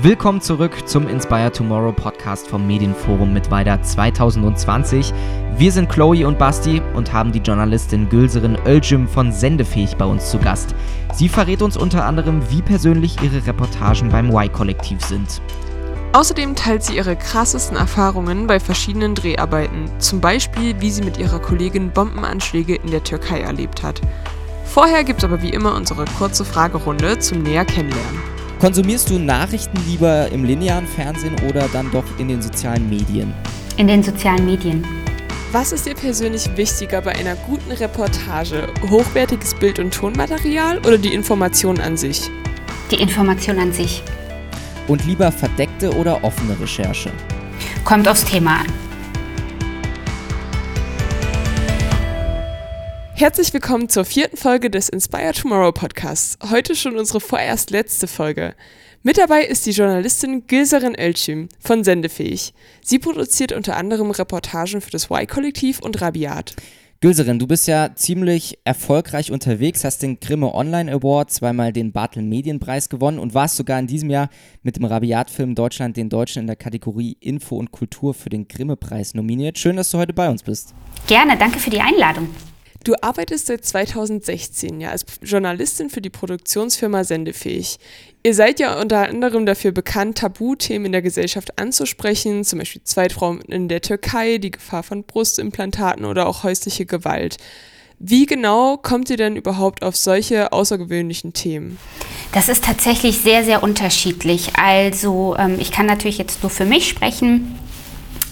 Willkommen zurück zum Inspire Tomorrow Podcast vom Medienforum mit Weiter 2020. Wir sind Chloe und Basti und haben die Journalistin Gülserin Ölcüm von Sendefähig bei uns zu Gast. Sie verrät uns unter anderem, wie persönlich ihre Reportagen beim Y-Kollektiv sind. Außerdem teilt sie ihre krassesten Erfahrungen bei verschiedenen Dreharbeiten, zum Beispiel wie sie mit ihrer Kollegin Bombenanschläge in der Türkei erlebt hat. Vorher gibt es aber wie immer unsere kurze Fragerunde zum Näher kennenlernen. Konsumierst du Nachrichten lieber im linearen Fernsehen oder dann doch in den sozialen Medien? In den sozialen Medien. Was ist dir persönlich wichtiger bei einer guten Reportage? Hochwertiges Bild- und Tonmaterial oder die Information an sich? Die Information an sich. Und lieber verdeckte oder offene Recherche? Kommt aufs Thema an. Herzlich willkommen zur vierten Folge des Inspire Tomorrow Podcasts. Heute schon unsere vorerst letzte Folge. Mit dabei ist die Journalistin Gilserin Elçim von Sendefähig. Sie produziert unter anderem Reportagen für das Y-Kollektiv und Rabiat. Gülserin, du bist ja ziemlich erfolgreich unterwegs, hast den Grimme Online Award, zweimal den Bartel Medienpreis gewonnen und warst sogar in diesem Jahr mit dem Rabiat-Film Deutschland den Deutschen in der Kategorie Info und Kultur für den Grimme-Preis nominiert. Schön, dass du heute bei uns bist. Gerne, danke für die Einladung. Du arbeitest seit 2016 ja als Journalistin für die Produktionsfirma Sendefähig. Ihr seid ja unter anderem dafür bekannt, Tabuthemen in der Gesellschaft anzusprechen, zum Beispiel Zweitfrauen in der Türkei, die Gefahr von Brustimplantaten oder auch häusliche Gewalt. Wie genau kommt ihr denn überhaupt auf solche außergewöhnlichen Themen? Das ist tatsächlich sehr, sehr unterschiedlich. Also ähm, ich kann natürlich jetzt nur für mich sprechen.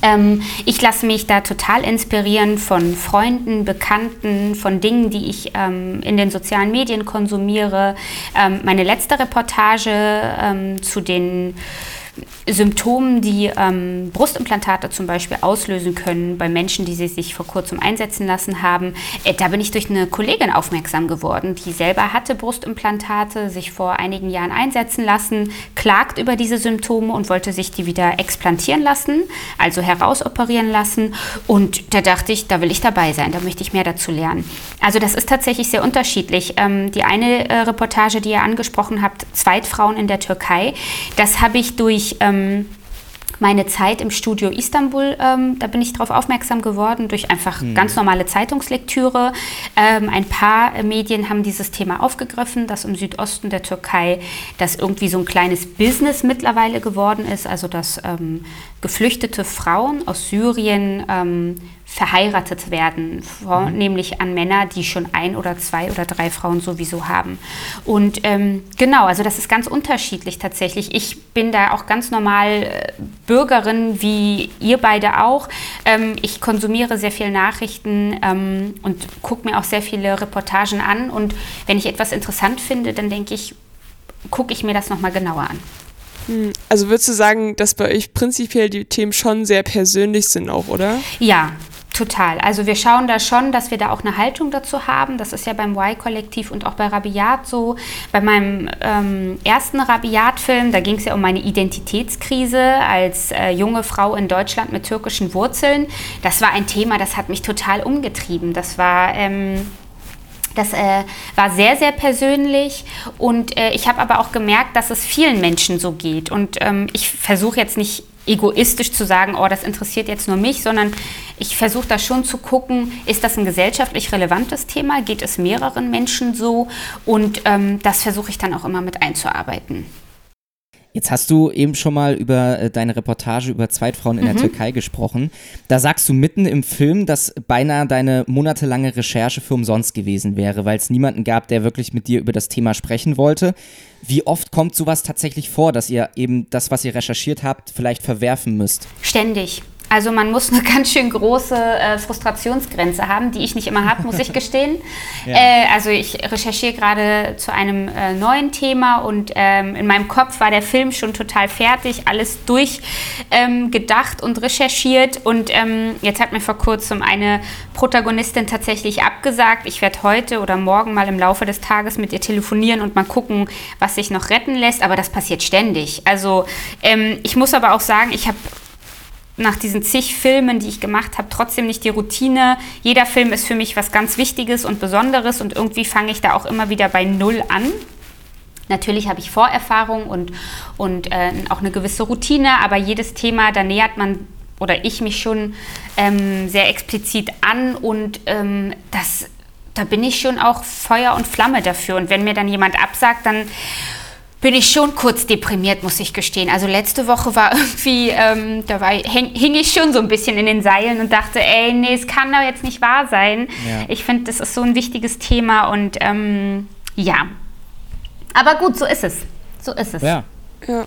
Ähm, ich lasse mich da total inspirieren von Freunden, Bekannten, von Dingen, die ich ähm, in den sozialen Medien konsumiere. Ähm, meine letzte Reportage ähm, zu den Symptomen, die ähm, Brustimplantate zum Beispiel auslösen können bei Menschen, die sie sich vor kurzem einsetzen lassen haben. Äh, da bin ich durch eine Kollegin aufmerksam geworden, die selber hatte Brustimplantate, sich vor einigen Jahren einsetzen lassen, klagt über diese Symptome und wollte sich die wieder explantieren lassen, also herausoperieren lassen. Und da dachte ich, da will ich dabei sein, da möchte ich mehr dazu lernen. Also das ist tatsächlich sehr unterschiedlich. Ähm, die eine äh, Reportage, die ihr angesprochen habt, Zweitfrauen in der Türkei, das habe ich durch durch ähm, meine Zeit im Studio Istanbul, ähm, da bin ich darauf aufmerksam geworden, durch einfach mhm. ganz normale Zeitungslektüre. Ähm, ein paar Medien haben dieses Thema aufgegriffen, dass im Südosten der Türkei das irgendwie so ein kleines Business mittlerweile geworden ist, also dass ähm, geflüchtete Frauen aus Syrien ähm, verheiratet werden, vornehmlich mhm. an Männer, die schon ein oder zwei oder drei Frauen sowieso haben. Und ähm, genau, also das ist ganz unterschiedlich tatsächlich. Ich bin da auch ganz normal äh, Bürgerin, wie ihr beide auch. Ähm, ich konsumiere sehr viele Nachrichten ähm, und gucke mir auch sehr viele Reportagen an. Und wenn ich etwas interessant finde, dann denke ich, gucke ich mir das nochmal genauer an. Hm, also würdest du sagen, dass bei euch prinzipiell die Themen schon sehr persönlich sind auch, oder? Ja, Total. Also wir schauen da schon, dass wir da auch eine Haltung dazu haben. Das ist ja beim Y-Kollektiv und auch bei Rabiat so. Bei meinem ähm, ersten Rabiat-Film, da ging es ja um meine Identitätskrise als äh, junge Frau in Deutschland mit türkischen Wurzeln. Das war ein Thema, das hat mich total umgetrieben. Das war... Ähm, das äh, war sehr, sehr persönlich und äh, ich habe aber auch gemerkt, dass es vielen Menschen so geht. Und ähm, ich versuche jetzt nicht egoistisch zu sagen, oh, das interessiert jetzt nur mich, sondern ich versuche da schon zu gucken, ist das ein gesellschaftlich relevantes Thema, geht es mehreren Menschen so und ähm, das versuche ich dann auch immer mit einzuarbeiten. Jetzt hast du eben schon mal über äh, deine Reportage über Zweitfrauen in mhm. der Türkei gesprochen. Da sagst du mitten im Film, dass beinahe deine monatelange Recherche für umsonst gewesen wäre, weil es niemanden gab, der wirklich mit dir über das Thema sprechen wollte. Wie oft kommt sowas tatsächlich vor, dass ihr eben das, was ihr recherchiert habt, vielleicht verwerfen müsst? Ständig. Also man muss eine ganz schön große äh, Frustrationsgrenze haben, die ich nicht immer habe, muss ich gestehen. ja. äh, also ich recherchiere gerade zu einem äh, neuen Thema und ähm, in meinem Kopf war der Film schon total fertig, alles durchgedacht ähm, und recherchiert. Und ähm, jetzt hat mir vor kurzem eine Protagonistin tatsächlich abgesagt. Ich werde heute oder morgen mal im Laufe des Tages mit ihr telefonieren und mal gucken, was sich noch retten lässt. Aber das passiert ständig. Also ähm, ich muss aber auch sagen, ich habe nach diesen zig Filmen, die ich gemacht habe, trotzdem nicht die Routine. Jeder Film ist für mich was ganz Wichtiges und Besonderes und irgendwie fange ich da auch immer wieder bei Null an. Natürlich habe ich Vorerfahrung und, und äh, auch eine gewisse Routine, aber jedes Thema, da nähert man oder ich mich schon ähm, sehr explizit an und ähm, das, da bin ich schon auch Feuer und Flamme dafür. Und wenn mir dann jemand absagt, dann bin ich schon kurz deprimiert, muss ich gestehen. Also letzte Woche war irgendwie, ähm, da war, häng, hing ich schon so ein bisschen in den Seilen und dachte, ey, nee, es kann doch jetzt nicht wahr sein. Ja. Ich finde, das ist so ein wichtiges Thema und ähm, ja. Aber gut, so ist es. So ist es. Ja. ja.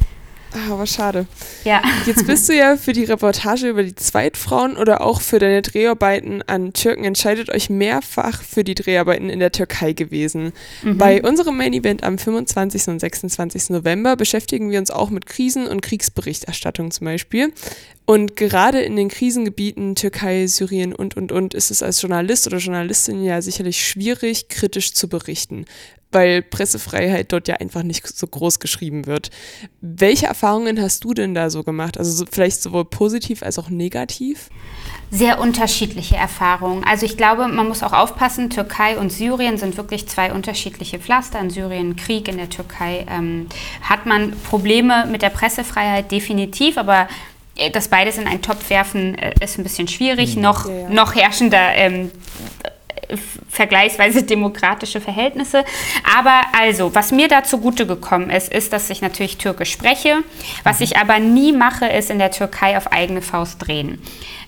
Ah, aber schade. Ja. Jetzt bist du ja für die Reportage über die Zweitfrauen oder auch für deine Dreharbeiten an Türken entscheidet euch mehrfach für die Dreharbeiten in der Türkei gewesen. Mhm. Bei unserem Main Event am 25. und 26. November beschäftigen wir uns auch mit Krisen- und Kriegsberichterstattung zum Beispiel. Und gerade in den Krisengebieten Türkei, Syrien und, und, und ist es als Journalist oder Journalistin ja sicherlich schwierig, kritisch zu berichten weil Pressefreiheit dort ja einfach nicht so groß geschrieben wird. Welche Erfahrungen hast du denn da so gemacht? Also so, vielleicht sowohl positiv als auch negativ? Sehr unterschiedliche Erfahrungen. Also ich glaube, man muss auch aufpassen, Türkei und Syrien sind wirklich zwei unterschiedliche Pflaster. In Syrien Krieg, in der Türkei ähm, hat man Probleme mit der Pressefreiheit definitiv, aber äh, das beides in einen Topf werfen, äh, ist ein bisschen schwierig. Mhm. Noch, ja, ja. noch herrschender ähm, vergleichsweise demokratische Verhältnisse. Aber also, was mir da zugute gekommen ist, ist, dass ich natürlich Türkisch spreche. Was ich aber nie mache, ist in der Türkei auf eigene Faust drehen.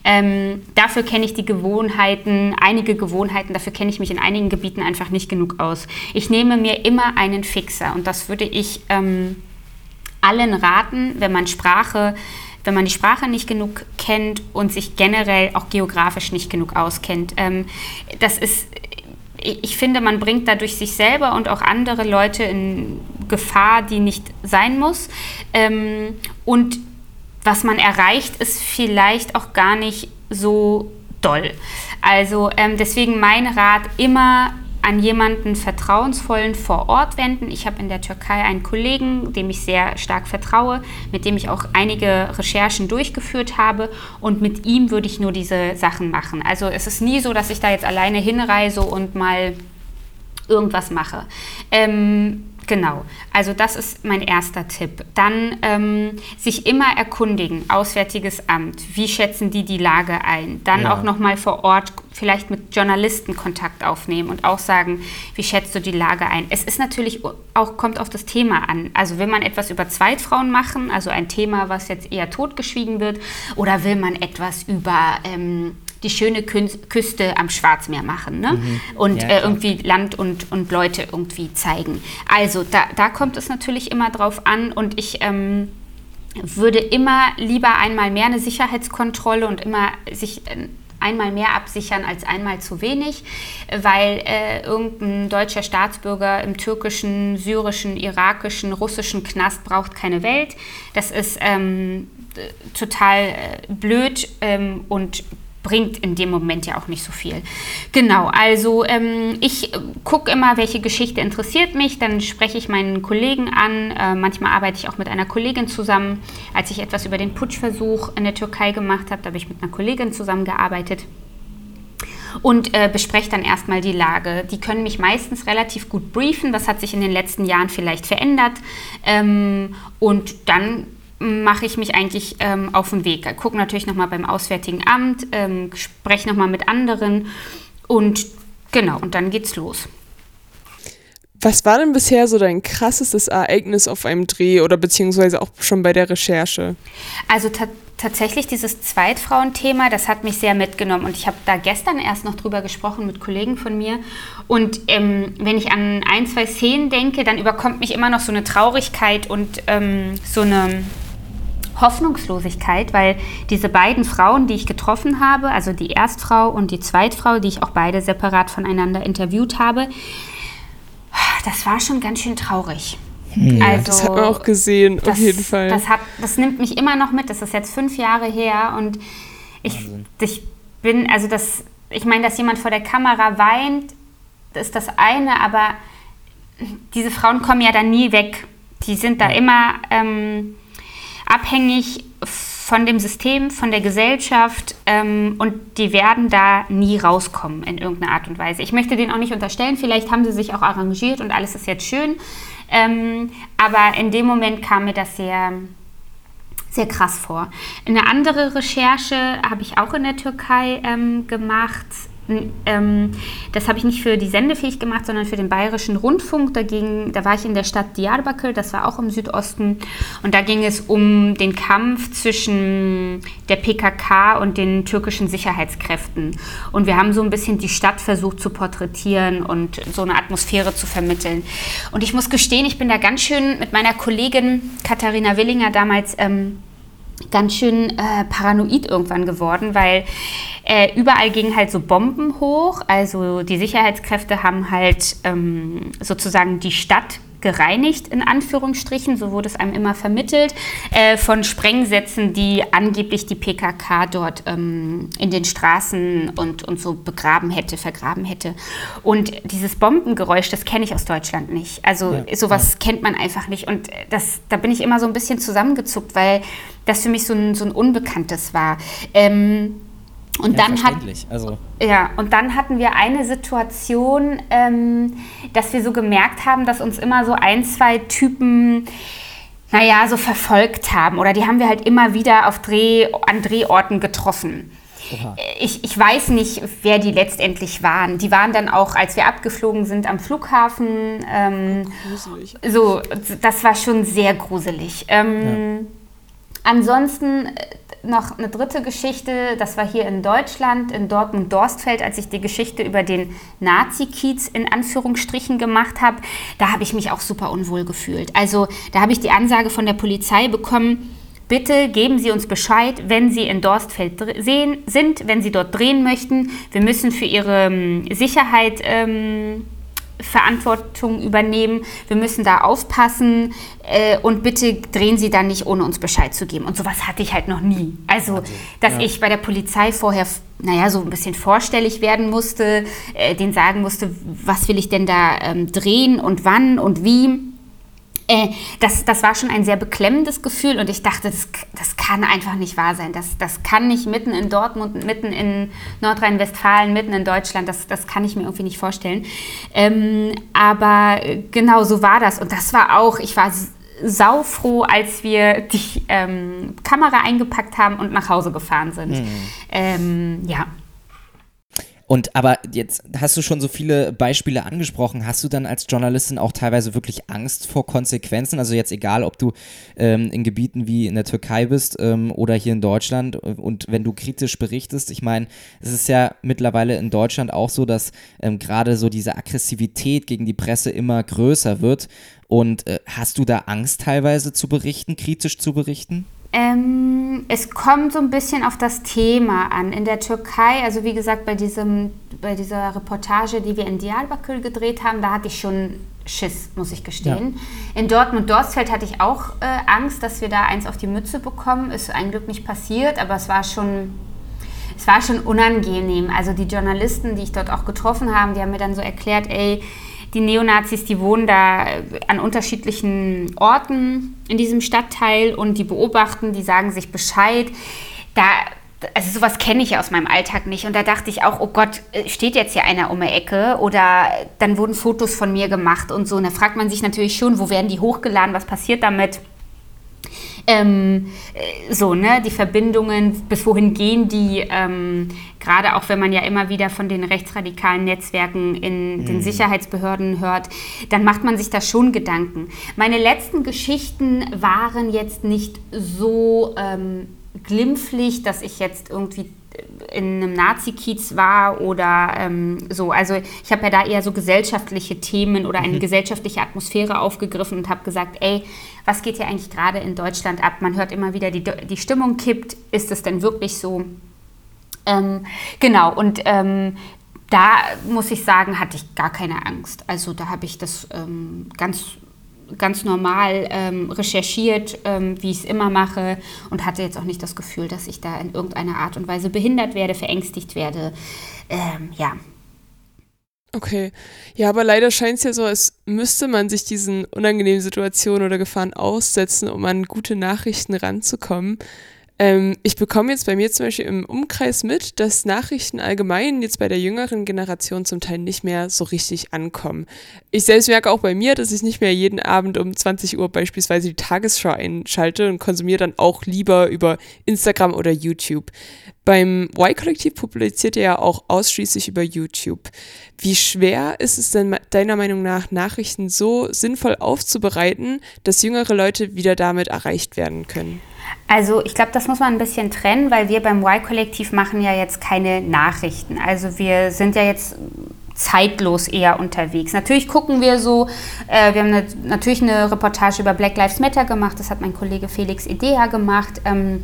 Ähm, dafür kenne ich die Gewohnheiten, einige Gewohnheiten, dafür kenne ich mich in einigen Gebieten einfach nicht genug aus. Ich nehme mir immer einen Fixer und das würde ich ähm, allen raten, wenn man Sprache wenn man die Sprache nicht genug kennt und sich generell auch geografisch nicht genug auskennt. Ähm, das ist, ich finde, man bringt dadurch sich selber und auch andere Leute in Gefahr, die nicht sein muss. Ähm, und was man erreicht, ist vielleicht auch gar nicht so doll. Also ähm, deswegen mein Rat immer an jemanden Vertrauensvollen vor Ort wenden. Ich habe in der Türkei einen Kollegen, dem ich sehr stark vertraue, mit dem ich auch einige Recherchen durchgeführt habe und mit ihm würde ich nur diese Sachen machen. Also es ist nie so, dass ich da jetzt alleine hinreise und mal irgendwas mache. Ähm, Genau, also das ist mein erster Tipp. Dann ähm, sich immer erkundigen, Auswärtiges Amt, wie schätzen die die Lage ein? Dann ja. auch nochmal vor Ort vielleicht mit Journalisten Kontakt aufnehmen und auch sagen, wie schätzt du die Lage ein? Es ist natürlich auch, kommt auf das Thema an. Also will man etwas über Zweitfrauen machen, also ein Thema, was jetzt eher totgeschwiegen wird, oder will man etwas über... Ähm, die schöne Küste am Schwarzmeer machen ne? Mhm. und ja, äh, irgendwie Land und, und Leute irgendwie zeigen. Also da, da kommt es natürlich immer drauf an und ich ähm, würde immer lieber einmal mehr eine Sicherheitskontrolle und immer sich äh, einmal mehr absichern als einmal zu wenig, weil äh, irgendein deutscher Staatsbürger im türkischen, syrischen, irakischen, russischen Knast braucht keine Welt. Das ist ähm, total äh, blöd ähm, und bringt in dem Moment ja auch nicht so viel. Genau, also ähm, ich gucke immer, welche Geschichte interessiert mich, dann spreche ich meinen Kollegen an. Äh, manchmal arbeite ich auch mit einer Kollegin zusammen. Als ich etwas über den Putschversuch in der Türkei gemacht habe, da habe ich mit einer Kollegin zusammengearbeitet und äh, bespreche dann erstmal die Lage. Die können mich meistens relativ gut briefen, was hat sich in den letzten Jahren vielleicht verändert. Ähm, und dann mache ich mich eigentlich ähm, auf den Weg. Gucke natürlich nochmal beim Auswärtigen Amt, ähm, spreche nochmal mit anderen und genau, und dann geht's los. Was war denn bisher so dein krassestes Ereignis auf einem Dreh oder beziehungsweise auch schon bei der Recherche? Also ta tatsächlich dieses Zweitfrauenthema, das hat mich sehr mitgenommen und ich habe da gestern erst noch drüber gesprochen mit Kollegen von mir und ähm, wenn ich an ein, zwei Szenen denke, dann überkommt mich immer noch so eine Traurigkeit und ähm, so eine Hoffnungslosigkeit, weil diese beiden Frauen, die ich getroffen habe, also die Erstfrau und die Zweitfrau, die ich auch beide separat voneinander interviewt habe, das war schon ganz schön traurig. Ja, also, das hat man auch gesehen, das, auf jeden Fall. Das, hat, das nimmt mich immer noch mit. Das ist jetzt fünf Jahre her und ich, ich bin, also das, ich meine, dass jemand vor der Kamera weint, ist das eine, aber diese Frauen kommen ja dann nie weg. Die sind da immer ähm, abhängig von dem System, von der Gesellschaft ähm, und die werden da nie rauskommen in irgendeiner Art und Weise. Ich möchte denen auch nicht unterstellen, vielleicht haben sie sich auch arrangiert und alles ist jetzt schön. Ähm, aber in dem Moment kam mir das sehr, sehr krass vor. Eine andere Recherche habe ich auch in der Türkei ähm, gemacht ähm, das habe ich nicht für die Sendefähig gemacht, sondern für den Bayerischen Rundfunk. Da, ging, da war ich in der Stadt Diyarbakir, das war auch im Südosten. Und da ging es um den Kampf zwischen der PKK und den türkischen Sicherheitskräften. Und wir haben so ein bisschen die Stadt versucht zu porträtieren und so eine Atmosphäre zu vermitteln. Und ich muss gestehen, ich bin da ganz schön mit meiner Kollegin Katharina Willinger damals ähm, ganz schön äh, paranoid irgendwann geworden, weil äh, überall gingen halt so Bomben hoch. Also die Sicherheitskräfte haben halt ähm, sozusagen die Stadt gereinigt, in Anführungsstrichen, so wurde es einem immer vermittelt, äh, von Sprengsätzen, die angeblich die PKK dort ähm, in den Straßen und, und so begraben hätte, vergraben hätte. Und dieses Bombengeräusch, das kenne ich aus Deutschland nicht. Also ja, sowas ja. kennt man einfach nicht. Und das, da bin ich immer so ein bisschen zusammengezuckt, weil das für mich so ein, so ein Unbekanntes war. Ähm, und ja, dann hat, also. ja, und dann hatten wir eine Situation, ähm, dass wir so gemerkt haben, dass uns immer so ein, zwei Typen, naja, so verfolgt haben. Oder die haben wir halt immer wieder auf Dreh, an Drehorten getroffen. Oha. Ich, ich weiß nicht, wer die letztendlich waren. Die waren dann auch, als wir abgeflogen sind am Flughafen. Ähm, gruselig. So, das war schon sehr gruselig. Ähm, ja. Ansonsten noch eine dritte Geschichte, das war hier in Deutschland, in Dortmund-Dorstfeld, als ich die Geschichte über den Nazi-Kiez in Anführungsstrichen gemacht habe. Da habe ich mich auch super unwohl gefühlt. Also da habe ich die Ansage von der Polizei bekommen, bitte geben Sie uns Bescheid, wenn Sie in Dorstfeld sehen, sind, wenn Sie dort drehen möchten. Wir müssen für Ihre ähm, Sicherheit... Ähm, Verantwortung übernehmen, wir müssen da aufpassen äh, und bitte drehen Sie dann nicht, ohne uns Bescheid zu geben. Und sowas hatte ich halt noch nie. Also, dass ja. ich bei der Polizei vorher, naja, so ein bisschen vorstellig werden musste, äh, denen sagen musste, was will ich denn da ähm, drehen und wann und wie äh, das, das war schon ein sehr beklemmendes Gefühl und ich dachte, das, das kann einfach nicht wahr sein. Das, das kann nicht mitten in Dortmund, mitten in Nordrhein-Westfalen, mitten in Deutschland, das, das kann ich mir irgendwie nicht vorstellen. Ähm, aber genau so war das und das war auch, ich war saufroh, als wir die ähm, Kamera eingepackt haben und nach Hause gefahren sind. Mhm. Ähm, ja. Und aber jetzt hast du schon so viele Beispiele angesprochen. Hast du dann als Journalistin auch teilweise wirklich Angst vor Konsequenzen? Also jetzt egal, ob du ähm, in Gebieten wie in der Türkei bist ähm, oder hier in Deutschland und wenn du kritisch berichtest, ich meine, es ist ja mittlerweile in Deutschland auch so, dass ähm, gerade so diese Aggressivität gegen die Presse immer größer wird. Und äh, hast du da Angst teilweise zu berichten, kritisch zu berichten? Ähm, es kommt so ein bisschen auf das Thema an. In der Türkei, also wie gesagt, bei, diesem, bei dieser Reportage, die wir in Diyarbakir gedreht haben, da hatte ich schon Schiss, muss ich gestehen. Ja. In Dortmund-Dorstfeld hatte ich auch äh, Angst, dass wir da eins auf die Mütze bekommen. Ist ein Glück nicht passiert, aber es war schon, es war schon unangenehm. Also die Journalisten, die ich dort auch getroffen habe, die haben mir dann so erklärt, ey, die Neonazis, die wohnen da an unterschiedlichen Orten in diesem Stadtteil und die beobachten, die sagen sich Bescheid. Da, also sowas kenne ich aus meinem Alltag nicht. Und da dachte ich auch, oh Gott, steht jetzt hier einer um die Ecke? Oder dann wurden Fotos von mir gemacht und so. Und da fragt man sich natürlich schon, wo werden die hochgeladen, was passiert damit? Ähm, äh, so, ne, die Verbindungen, bis wohin gehen die, ähm, gerade auch wenn man ja immer wieder von den rechtsradikalen Netzwerken in den mhm. Sicherheitsbehörden hört, dann macht man sich da schon Gedanken. Meine letzten Geschichten waren jetzt nicht so ähm, glimpflich, dass ich jetzt irgendwie in einem Nazi-Kiez war oder ähm, so. Also ich habe ja da eher so gesellschaftliche Themen oder eine mhm. gesellschaftliche Atmosphäre aufgegriffen und habe gesagt, ey, was geht hier eigentlich gerade in Deutschland ab? Man hört immer wieder, die, die Stimmung kippt. Ist es denn wirklich so? Ähm, genau, und ähm, da muss ich sagen, hatte ich gar keine Angst. Also da habe ich das ähm, ganz ganz normal ähm, recherchiert, ähm, wie ich es immer mache und hatte jetzt auch nicht das Gefühl, dass ich da in irgendeiner Art und Weise behindert werde, verängstigt werde. Ähm, ja. Okay. Ja, aber leider scheint es ja so, als müsste man sich diesen unangenehmen Situationen oder Gefahren aussetzen, um an gute Nachrichten ranzukommen. Ähm, ich bekomme jetzt bei mir zum Beispiel im Umkreis mit, dass Nachrichten allgemein jetzt bei der jüngeren Generation zum Teil nicht mehr so richtig ankommen. Ich selbst merke auch bei mir, dass ich nicht mehr jeden Abend um 20 Uhr beispielsweise die Tagesschau einschalte und konsumiere dann auch lieber über Instagram oder YouTube. Beim Y-Kollektiv publiziert ihr ja auch ausschließlich über YouTube. Wie schwer ist es denn deiner Meinung nach, Nachrichten so sinnvoll aufzubereiten, dass jüngere Leute wieder damit erreicht werden können? Also ich glaube, das muss man ein bisschen trennen, weil wir beim Y-Kollektiv machen ja jetzt keine Nachrichten. Also wir sind ja jetzt zeitlos eher unterwegs. Natürlich gucken wir so, äh, wir haben eine, natürlich eine Reportage über Black Lives Matter gemacht, das hat mein Kollege Felix Idea gemacht. Ähm,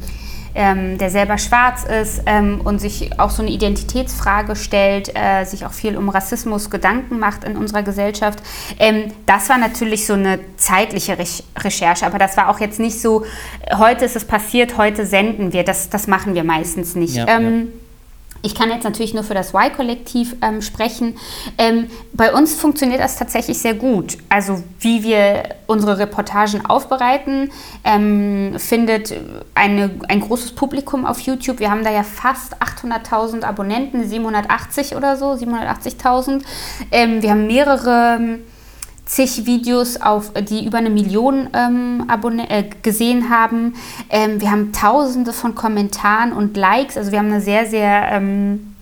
ähm, der selber schwarz ist ähm, und sich auch so eine Identitätsfrage stellt, äh, sich auch viel um Rassismus Gedanken macht in unserer Gesellschaft. Ähm, das war natürlich so eine zeitliche Re Recherche, aber das war auch jetzt nicht so, heute ist es passiert, heute senden wir. Das, das machen wir meistens nicht. Ja, ja. Ähm, ich kann jetzt natürlich nur für das Y-Kollektiv ähm, sprechen. Ähm, bei uns funktioniert das tatsächlich sehr gut. Also wie wir unsere Reportagen aufbereiten, ähm, findet eine, ein großes Publikum auf YouTube. Wir haben da ja fast 800.000 Abonnenten, 780 oder so, 780.000. Ähm, wir haben mehrere zig Videos, auf, die über eine Million ähm, äh, gesehen haben. Ähm, wir haben tausende von Kommentaren und Likes. Also wir haben eine sehr, sehr ähm,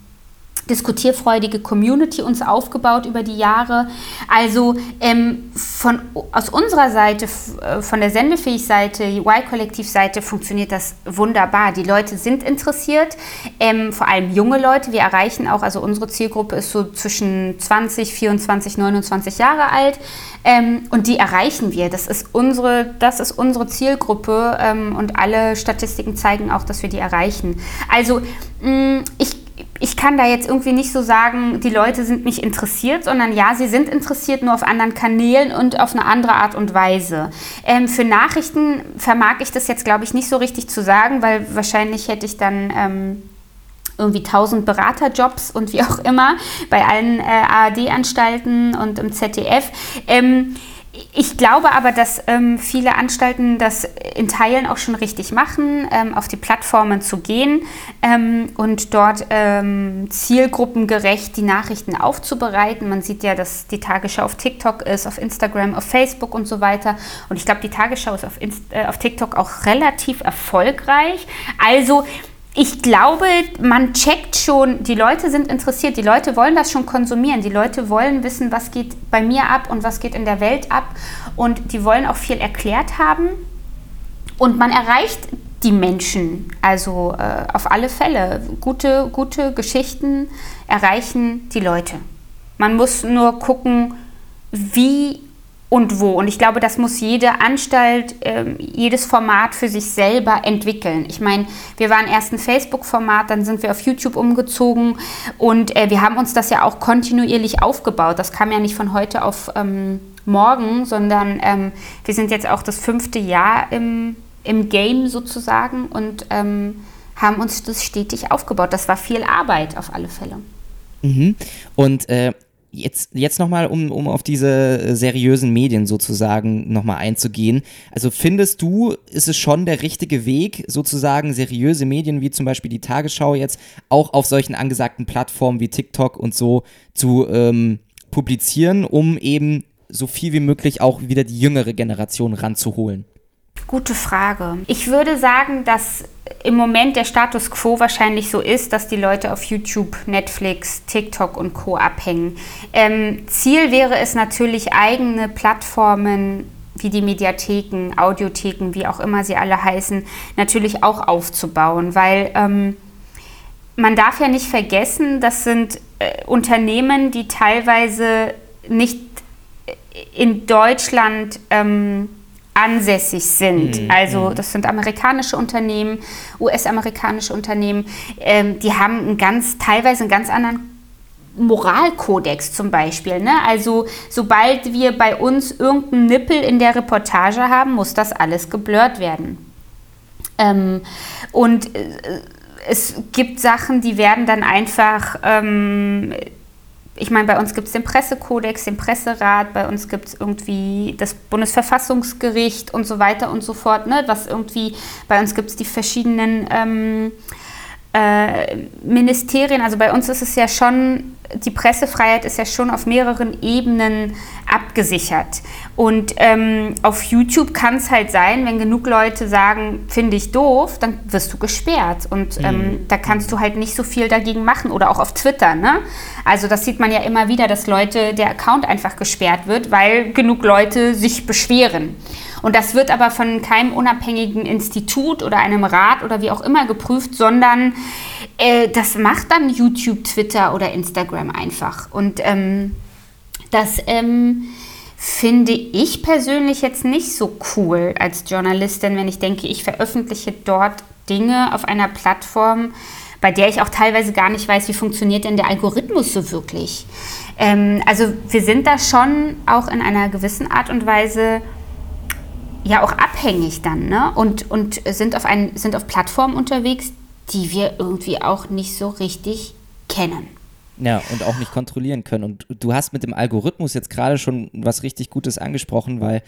diskutierfreudige Community uns aufgebaut über die Jahre. Also ähm, von, aus unserer Seite, äh, von der Sendefähig-Seite, Y-Kollektiv-Seite funktioniert das wunderbar. Die Leute sind interessiert, ähm, vor allem junge Leute. Wir erreichen auch, also unsere Zielgruppe ist so zwischen 20, 24, 29 Jahre alt. Ähm, und die erreichen wir. Das ist unsere, das ist unsere Zielgruppe ähm, und alle Statistiken zeigen auch, dass wir die erreichen. Also mh, ich ich kann da jetzt irgendwie nicht so sagen, die Leute sind nicht interessiert, sondern ja, sie sind interessiert, nur auf anderen Kanälen und auf eine andere Art und Weise. Ähm, für Nachrichten vermag ich das jetzt, glaube ich, nicht so richtig zu sagen, weil wahrscheinlich hätte ich dann ähm, irgendwie tausend Beraterjobs und wie auch immer bei allen äh, ARD-Anstalten und im ZDF. Ähm, ich glaube aber, dass ähm, viele Anstalten das in Teilen auch schon richtig machen, ähm, auf die Plattformen zu gehen ähm, und dort ähm, zielgruppengerecht die Nachrichten aufzubereiten. Man sieht ja, dass die Tagesschau auf TikTok ist, auf Instagram, auf Facebook und so weiter. Und ich glaube, die Tagesschau ist auf, Inst äh, auf TikTok auch relativ erfolgreich. Also ich glaube, man checkt schon, die Leute sind interessiert, die Leute wollen das schon konsumieren, die Leute wollen wissen, was geht bei mir ab und was geht in der Welt ab und die wollen auch viel erklärt haben und man erreicht die Menschen, also äh, auf alle Fälle. Gute, gute Geschichten erreichen die Leute. Man muss nur gucken, wie und wo. Und ich glaube, das muss jede Anstalt, äh, jedes Format für sich selber entwickeln. Ich meine, wir waren erst ein Facebook-Format, dann sind wir auf YouTube umgezogen und äh, wir haben uns das ja auch kontinuierlich aufgebaut. Das kam ja nicht von heute auf ähm, morgen, sondern ähm, wir sind jetzt auch das fünfte Jahr im, im Game sozusagen und ähm, haben uns das stetig aufgebaut. Das war viel Arbeit auf alle Fälle. Mhm. Und äh, Jetzt, jetzt nochmal, um, um auf diese äh, seriösen Medien sozusagen nochmal einzugehen. Also findest du, ist es schon der richtige Weg, sozusagen seriöse Medien wie zum Beispiel die Tagesschau jetzt auch auf solchen angesagten Plattformen wie TikTok und so zu ähm, publizieren, um eben so viel wie möglich auch wieder die jüngere Generation ranzuholen? Gute Frage. Ich würde sagen, dass im Moment der Status quo wahrscheinlich so ist, dass die Leute auf YouTube, Netflix, TikTok und Co abhängen. Ähm, Ziel wäre es natürlich, eigene Plattformen wie die Mediatheken, Audiotheken, wie auch immer sie alle heißen, natürlich auch aufzubauen, weil ähm, man darf ja nicht vergessen, das sind äh, Unternehmen, die teilweise nicht in Deutschland ähm, ansässig sind. Mhm. Also mhm. das sind amerikanische Unternehmen, US-amerikanische Unternehmen, ähm, die haben einen ganz, teilweise einen ganz anderen Moralkodex zum Beispiel. Ne? Also sobald wir bei uns irgendeinen Nippel in der Reportage haben, muss das alles geblurrt werden. Ähm, und äh, es gibt Sachen, die werden dann einfach ähm, ich meine, bei uns gibt es den Pressekodex, den Presserat, bei uns gibt es irgendwie das Bundesverfassungsgericht und so weiter und so fort, ne? was irgendwie, bei uns gibt es die verschiedenen ähm, äh, Ministerien, also bei uns ist es ja schon, die Pressefreiheit ist ja schon auf mehreren Ebenen abgesichert. Und ähm, auf YouTube kann es halt sein, wenn genug Leute sagen, finde ich doof, dann wirst du gesperrt. Und ähm, mhm. da kannst du halt nicht so viel dagegen machen. Oder auch auf Twitter. Ne? Also das sieht man ja immer wieder, dass Leute, der Account einfach gesperrt wird, weil genug Leute sich beschweren. Und das wird aber von keinem unabhängigen Institut oder einem Rat oder wie auch immer geprüft, sondern äh, das macht dann YouTube, Twitter oder Instagram einfach. Und ähm, das ähm, finde ich persönlich jetzt nicht so cool als Journalistin, wenn ich denke, ich veröffentliche dort Dinge auf einer Plattform, bei der ich auch teilweise gar nicht weiß, wie funktioniert denn der Algorithmus so wirklich. Ähm, also wir sind da schon auch in einer gewissen Art und Weise ja auch abhängig dann ne? und, und sind, auf ein, sind auf Plattformen unterwegs, die wir irgendwie auch nicht so richtig kennen. Ja, und auch nicht kontrollieren können. Und du hast mit dem Algorithmus jetzt gerade schon was richtig Gutes angesprochen, weil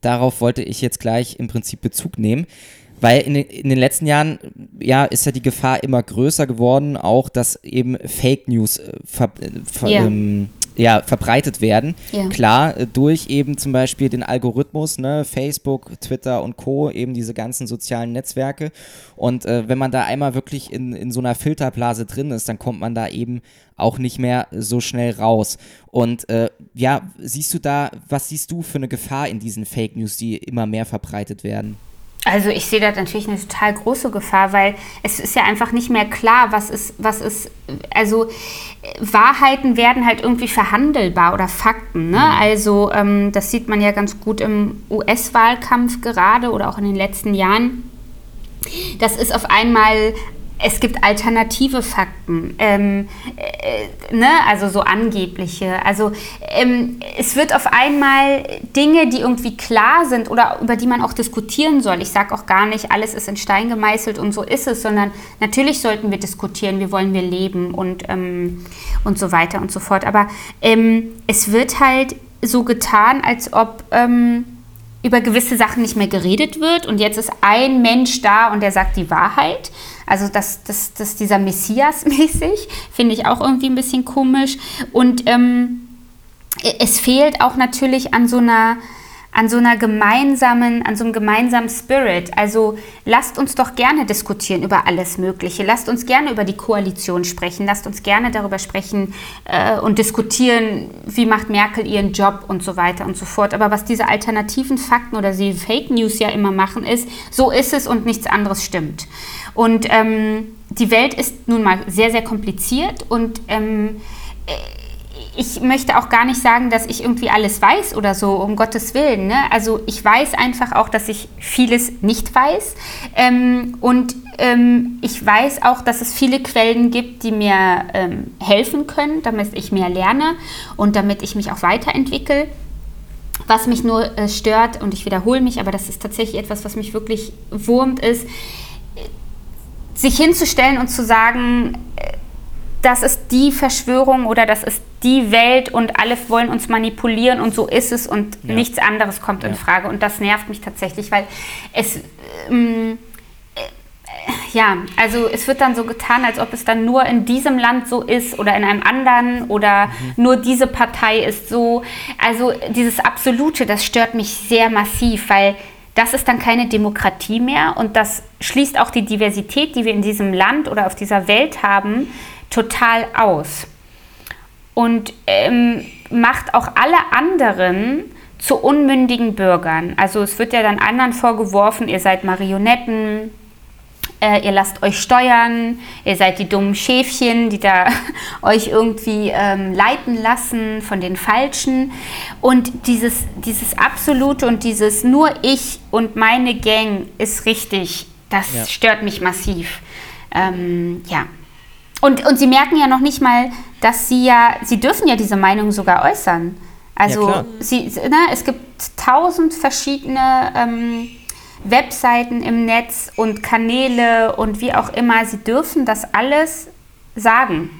darauf wollte ich jetzt gleich im Prinzip Bezug nehmen. Weil in den, in den letzten Jahren, ja, ist ja die Gefahr immer größer geworden, auch dass eben Fake News äh, ver, äh, ver, yeah. ähm, ja, verbreitet werden. Ja. Klar, äh, durch eben zum Beispiel den Algorithmus, ne, Facebook, Twitter und Co., eben diese ganzen sozialen Netzwerke. Und äh, wenn man da einmal wirklich in, in so einer Filterblase drin ist, dann kommt man da eben auch nicht mehr so schnell raus. Und äh, ja, siehst du da, was siehst du für eine Gefahr in diesen Fake News, die immer mehr verbreitet werden? Also ich sehe da natürlich eine total große Gefahr, weil es ist ja einfach nicht mehr klar, was ist, was ist, also Wahrheiten werden halt irgendwie verhandelbar oder Fakten. Ne? Mhm. Also ähm, das sieht man ja ganz gut im US-Wahlkampf gerade oder auch in den letzten Jahren. Das ist auf einmal es gibt alternative Fakten, ähm, äh, ne? also so angebliche. Also ähm, es wird auf einmal Dinge, die irgendwie klar sind oder über die man auch diskutieren soll. Ich sage auch gar nicht, alles ist in Stein gemeißelt und so ist es, sondern natürlich sollten wir diskutieren, wie wollen wir leben und, ähm, und so weiter und so fort. Aber ähm, es wird halt so getan, als ob ähm, über gewisse Sachen nicht mehr geredet wird und jetzt ist ein Mensch da und der sagt die Wahrheit. Also das, das, das dieser Messias mäßig finde ich auch irgendwie ein bisschen komisch. Und ähm, es fehlt auch natürlich an so einer an so einer gemeinsamen, an so einem gemeinsamen Spirit. Also lasst uns doch gerne diskutieren über alles Mögliche. Lasst uns gerne über die Koalition sprechen. Lasst uns gerne darüber sprechen äh, und diskutieren, wie macht Merkel ihren Job und so weiter und so fort. Aber was diese alternativen Fakten oder die Fake News ja immer machen, ist, so ist es und nichts anderes stimmt. Und ähm, die Welt ist nun mal sehr, sehr kompliziert und ähm, ich möchte auch gar nicht sagen, dass ich irgendwie alles weiß oder so, um Gottes Willen. Ne? Also ich weiß einfach auch, dass ich vieles nicht weiß. Ähm, und ähm, ich weiß auch, dass es viele Quellen gibt, die mir ähm, helfen können, damit ich mehr lerne und damit ich mich auch weiterentwickle. Was mich nur äh, stört, und ich wiederhole mich, aber das ist tatsächlich etwas, was mich wirklich wurmt, ist, sich hinzustellen und zu sagen, äh, das ist die Verschwörung oder das ist die Welt und alle wollen uns manipulieren und so ist es und ja. nichts anderes kommt ja. in Frage. Und das nervt mich tatsächlich, weil es... Ähm, äh, ja, also es wird dann so getan, als ob es dann nur in diesem Land so ist oder in einem anderen oder mhm. nur diese Partei ist so. Also dieses Absolute, das stört mich sehr massiv, weil das ist dann keine Demokratie mehr und das schließt auch die Diversität, die wir in diesem Land oder auf dieser Welt haben, total aus. Und ähm, macht auch alle anderen zu unmündigen Bürgern. Also es wird ja dann anderen vorgeworfen, ihr seid Marionetten, äh, ihr lasst euch steuern, ihr seid die dummen Schäfchen, die da euch irgendwie ähm, leiten lassen von den Falschen. Und dieses, dieses Absolute und dieses nur ich und meine Gang ist richtig, das ja. stört mich massiv. Ähm, ja. Und, und sie merken ja noch nicht mal, dass sie ja, sie dürfen ja diese Meinung sogar äußern. Also ja, sie, ne, es gibt tausend verschiedene ähm, Webseiten im Netz und Kanäle und wie auch immer. Sie dürfen das alles sagen.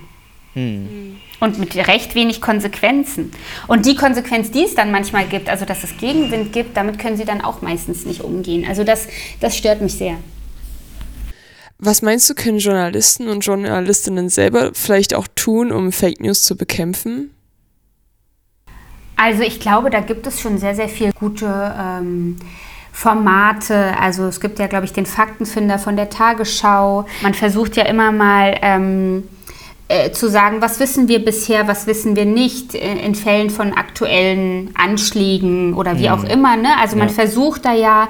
Hm. und mit recht wenig Konsequenzen. Und die Konsequenz, die es dann manchmal gibt, also dass es Gegenwind gibt, damit können sie dann auch meistens nicht umgehen. Also das, das stört mich sehr. Was meinst du, können Journalisten und Journalistinnen selber vielleicht auch tun, um Fake News zu bekämpfen? Also ich glaube, da gibt es schon sehr, sehr viele gute ähm, Formate. Also es gibt ja, glaube ich, den Faktenfinder von der Tagesschau. Man versucht ja immer mal... Ähm, äh, zu sagen, was wissen wir bisher, was wissen wir nicht in, in Fällen von aktuellen Anschlägen oder wie mhm. auch immer. Ne? Also man versucht da ja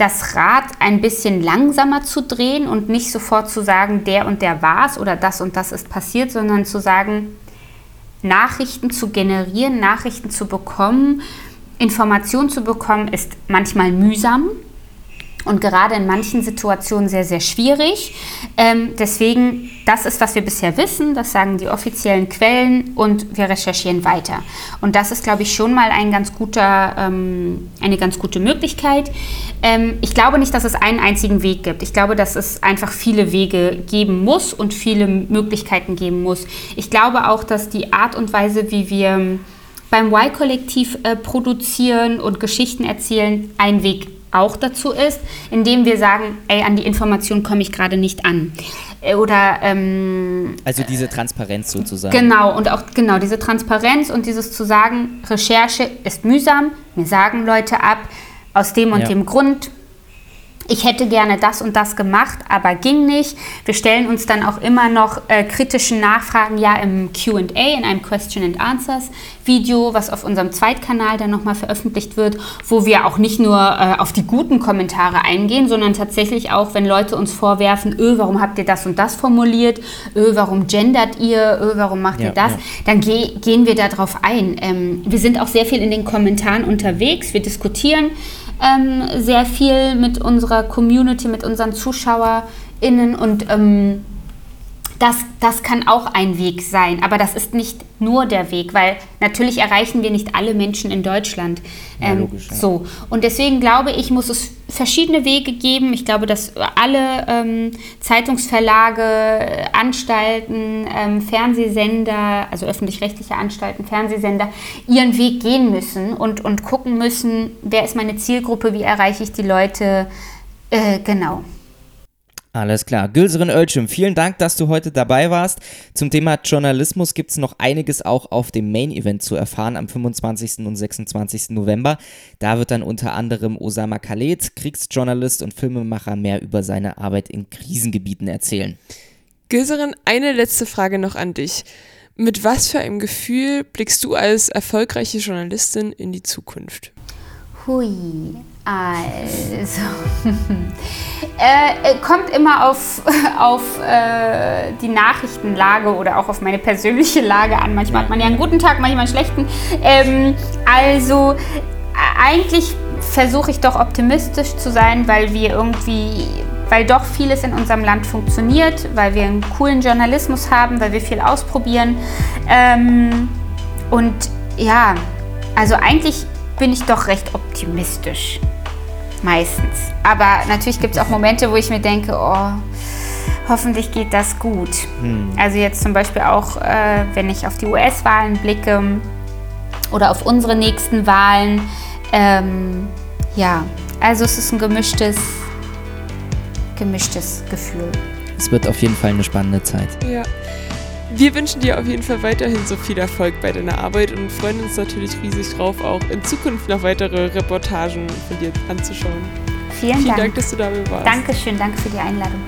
das Rad ein bisschen langsamer zu drehen und nicht sofort zu sagen, der und der war es oder das und das ist passiert, sondern zu sagen, Nachrichten zu generieren, Nachrichten zu bekommen, Informationen zu bekommen, ist manchmal mühsam und gerade in manchen Situationen sehr, sehr schwierig. Ähm, deswegen, das ist, was wir bisher wissen, das sagen die offiziellen Quellen und wir recherchieren weiter. Und das ist, glaube ich, schon mal ein ganz guter, ähm, eine ganz gute Möglichkeit. Ähm, ich glaube nicht, dass es einen einzigen Weg gibt. Ich glaube, dass es einfach viele Wege geben muss und viele Möglichkeiten geben muss. Ich glaube auch, dass die Art und Weise, wie wir beim Y-Kollektiv äh, produzieren und Geschichten erzählen, ein Weg ist auch dazu ist, indem wir sagen, ey, an die Information komme ich gerade nicht an. Äh, oder ähm, also diese Transparenz sozusagen. Genau, und auch genau diese Transparenz und dieses zu sagen, Recherche ist mühsam, mir sagen Leute ab, aus dem und ja. dem Grund ich hätte gerne das und das gemacht, aber ging nicht. Wir stellen uns dann auch immer noch äh, kritischen Nachfragen ja im QA, in einem Question and Answers Video, was auf unserem Zweitkanal dann nochmal veröffentlicht wird, wo wir auch nicht nur äh, auf die guten Kommentare eingehen, sondern tatsächlich auch, wenn Leute uns vorwerfen, öh, warum habt ihr das und das formuliert, öh, warum gendert ihr, öh, warum macht ja, ihr das, ja. dann ge gehen wir darauf ein. Ähm, wir sind auch sehr viel in den Kommentaren unterwegs, wir diskutieren ähm, sehr viel mit unserer Community, mit unseren ZuschauerInnen und ähm, das, das kann auch ein Weg sein, aber das ist nicht nur der Weg, weil natürlich erreichen wir nicht alle Menschen in Deutschland. Ähm, ja, logisch, ja. So und deswegen glaube ich, muss es verschiedene Wege geben. Ich glaube, dass alle ähm, Zeitungsverlage, Anstalten, ähm, Fernsehsender, also öffentlich-rechtliche Anstalten, Fernsehsender, ihren Weg gehen müssen und, und gucken müssen, wer ist meine Zielgruppe, wie erreiche ich die Leute. Äh, genau. Alles klar. Gülserin Oelschim, vielen Dank, dass du heute dabei warst. Zum Thema Journalismus gibt es noch einiges auch auf dem Main-Event zu erfahren am 25. und 26. November. Da wird dann unter anderem Osama Khaled, Kriegsjournalist und Filmemacher, mehr über seine Arbeit in Krisengebieten erzählen. Gülserin, eine letzte Frage noch an dich. Mit was für einem Gefühl blickst du als erfolgreiche Journalistin in die Zukunft? Hui, also, äh, kommt immer auf, auf äh, die Nachrichtenlage oder auch auf meine persönliche Lage an. Manchmal hat man ja einen guten Tag, manchmal einen schlechten. Ähm, also, eigentlich versuche ich doch optimistisch zu sein, weil wir irgendwie, weil doch vieles in unserem Land funktioniert, weil wir einen coolen Journalismus haben, weil wir viel ausprobieren. Ähm, und ja, also eigentlich bin ich doch recht optimistisch. Meistens. Aber natürlich gibt es auch Momente, wo ich mir denke, oh, hoffentlich geht das gut. Hm. Also jetzt zum Beispiel auch, äh, wenn ich auf die US-Wahlen blicke oder auf unsere nächsten Wahlen. Ähm, ja, also es ist ein gemischtes, gemischtes Gefühl. Es wird auf jeden Fall eine spannende Zeit. Ja. Wir wünschen dir auf jeden Fall weiterhin so viel Erfolg bei deiner Arbeit und freuen uns natürlich riesig drauf, auch in Zukunft noch weitere Reportagen von dir anzuschauen. Vielen, Vielen Dank. Dank, dass du dabei warst. Dankeschön, danke für die Einladung.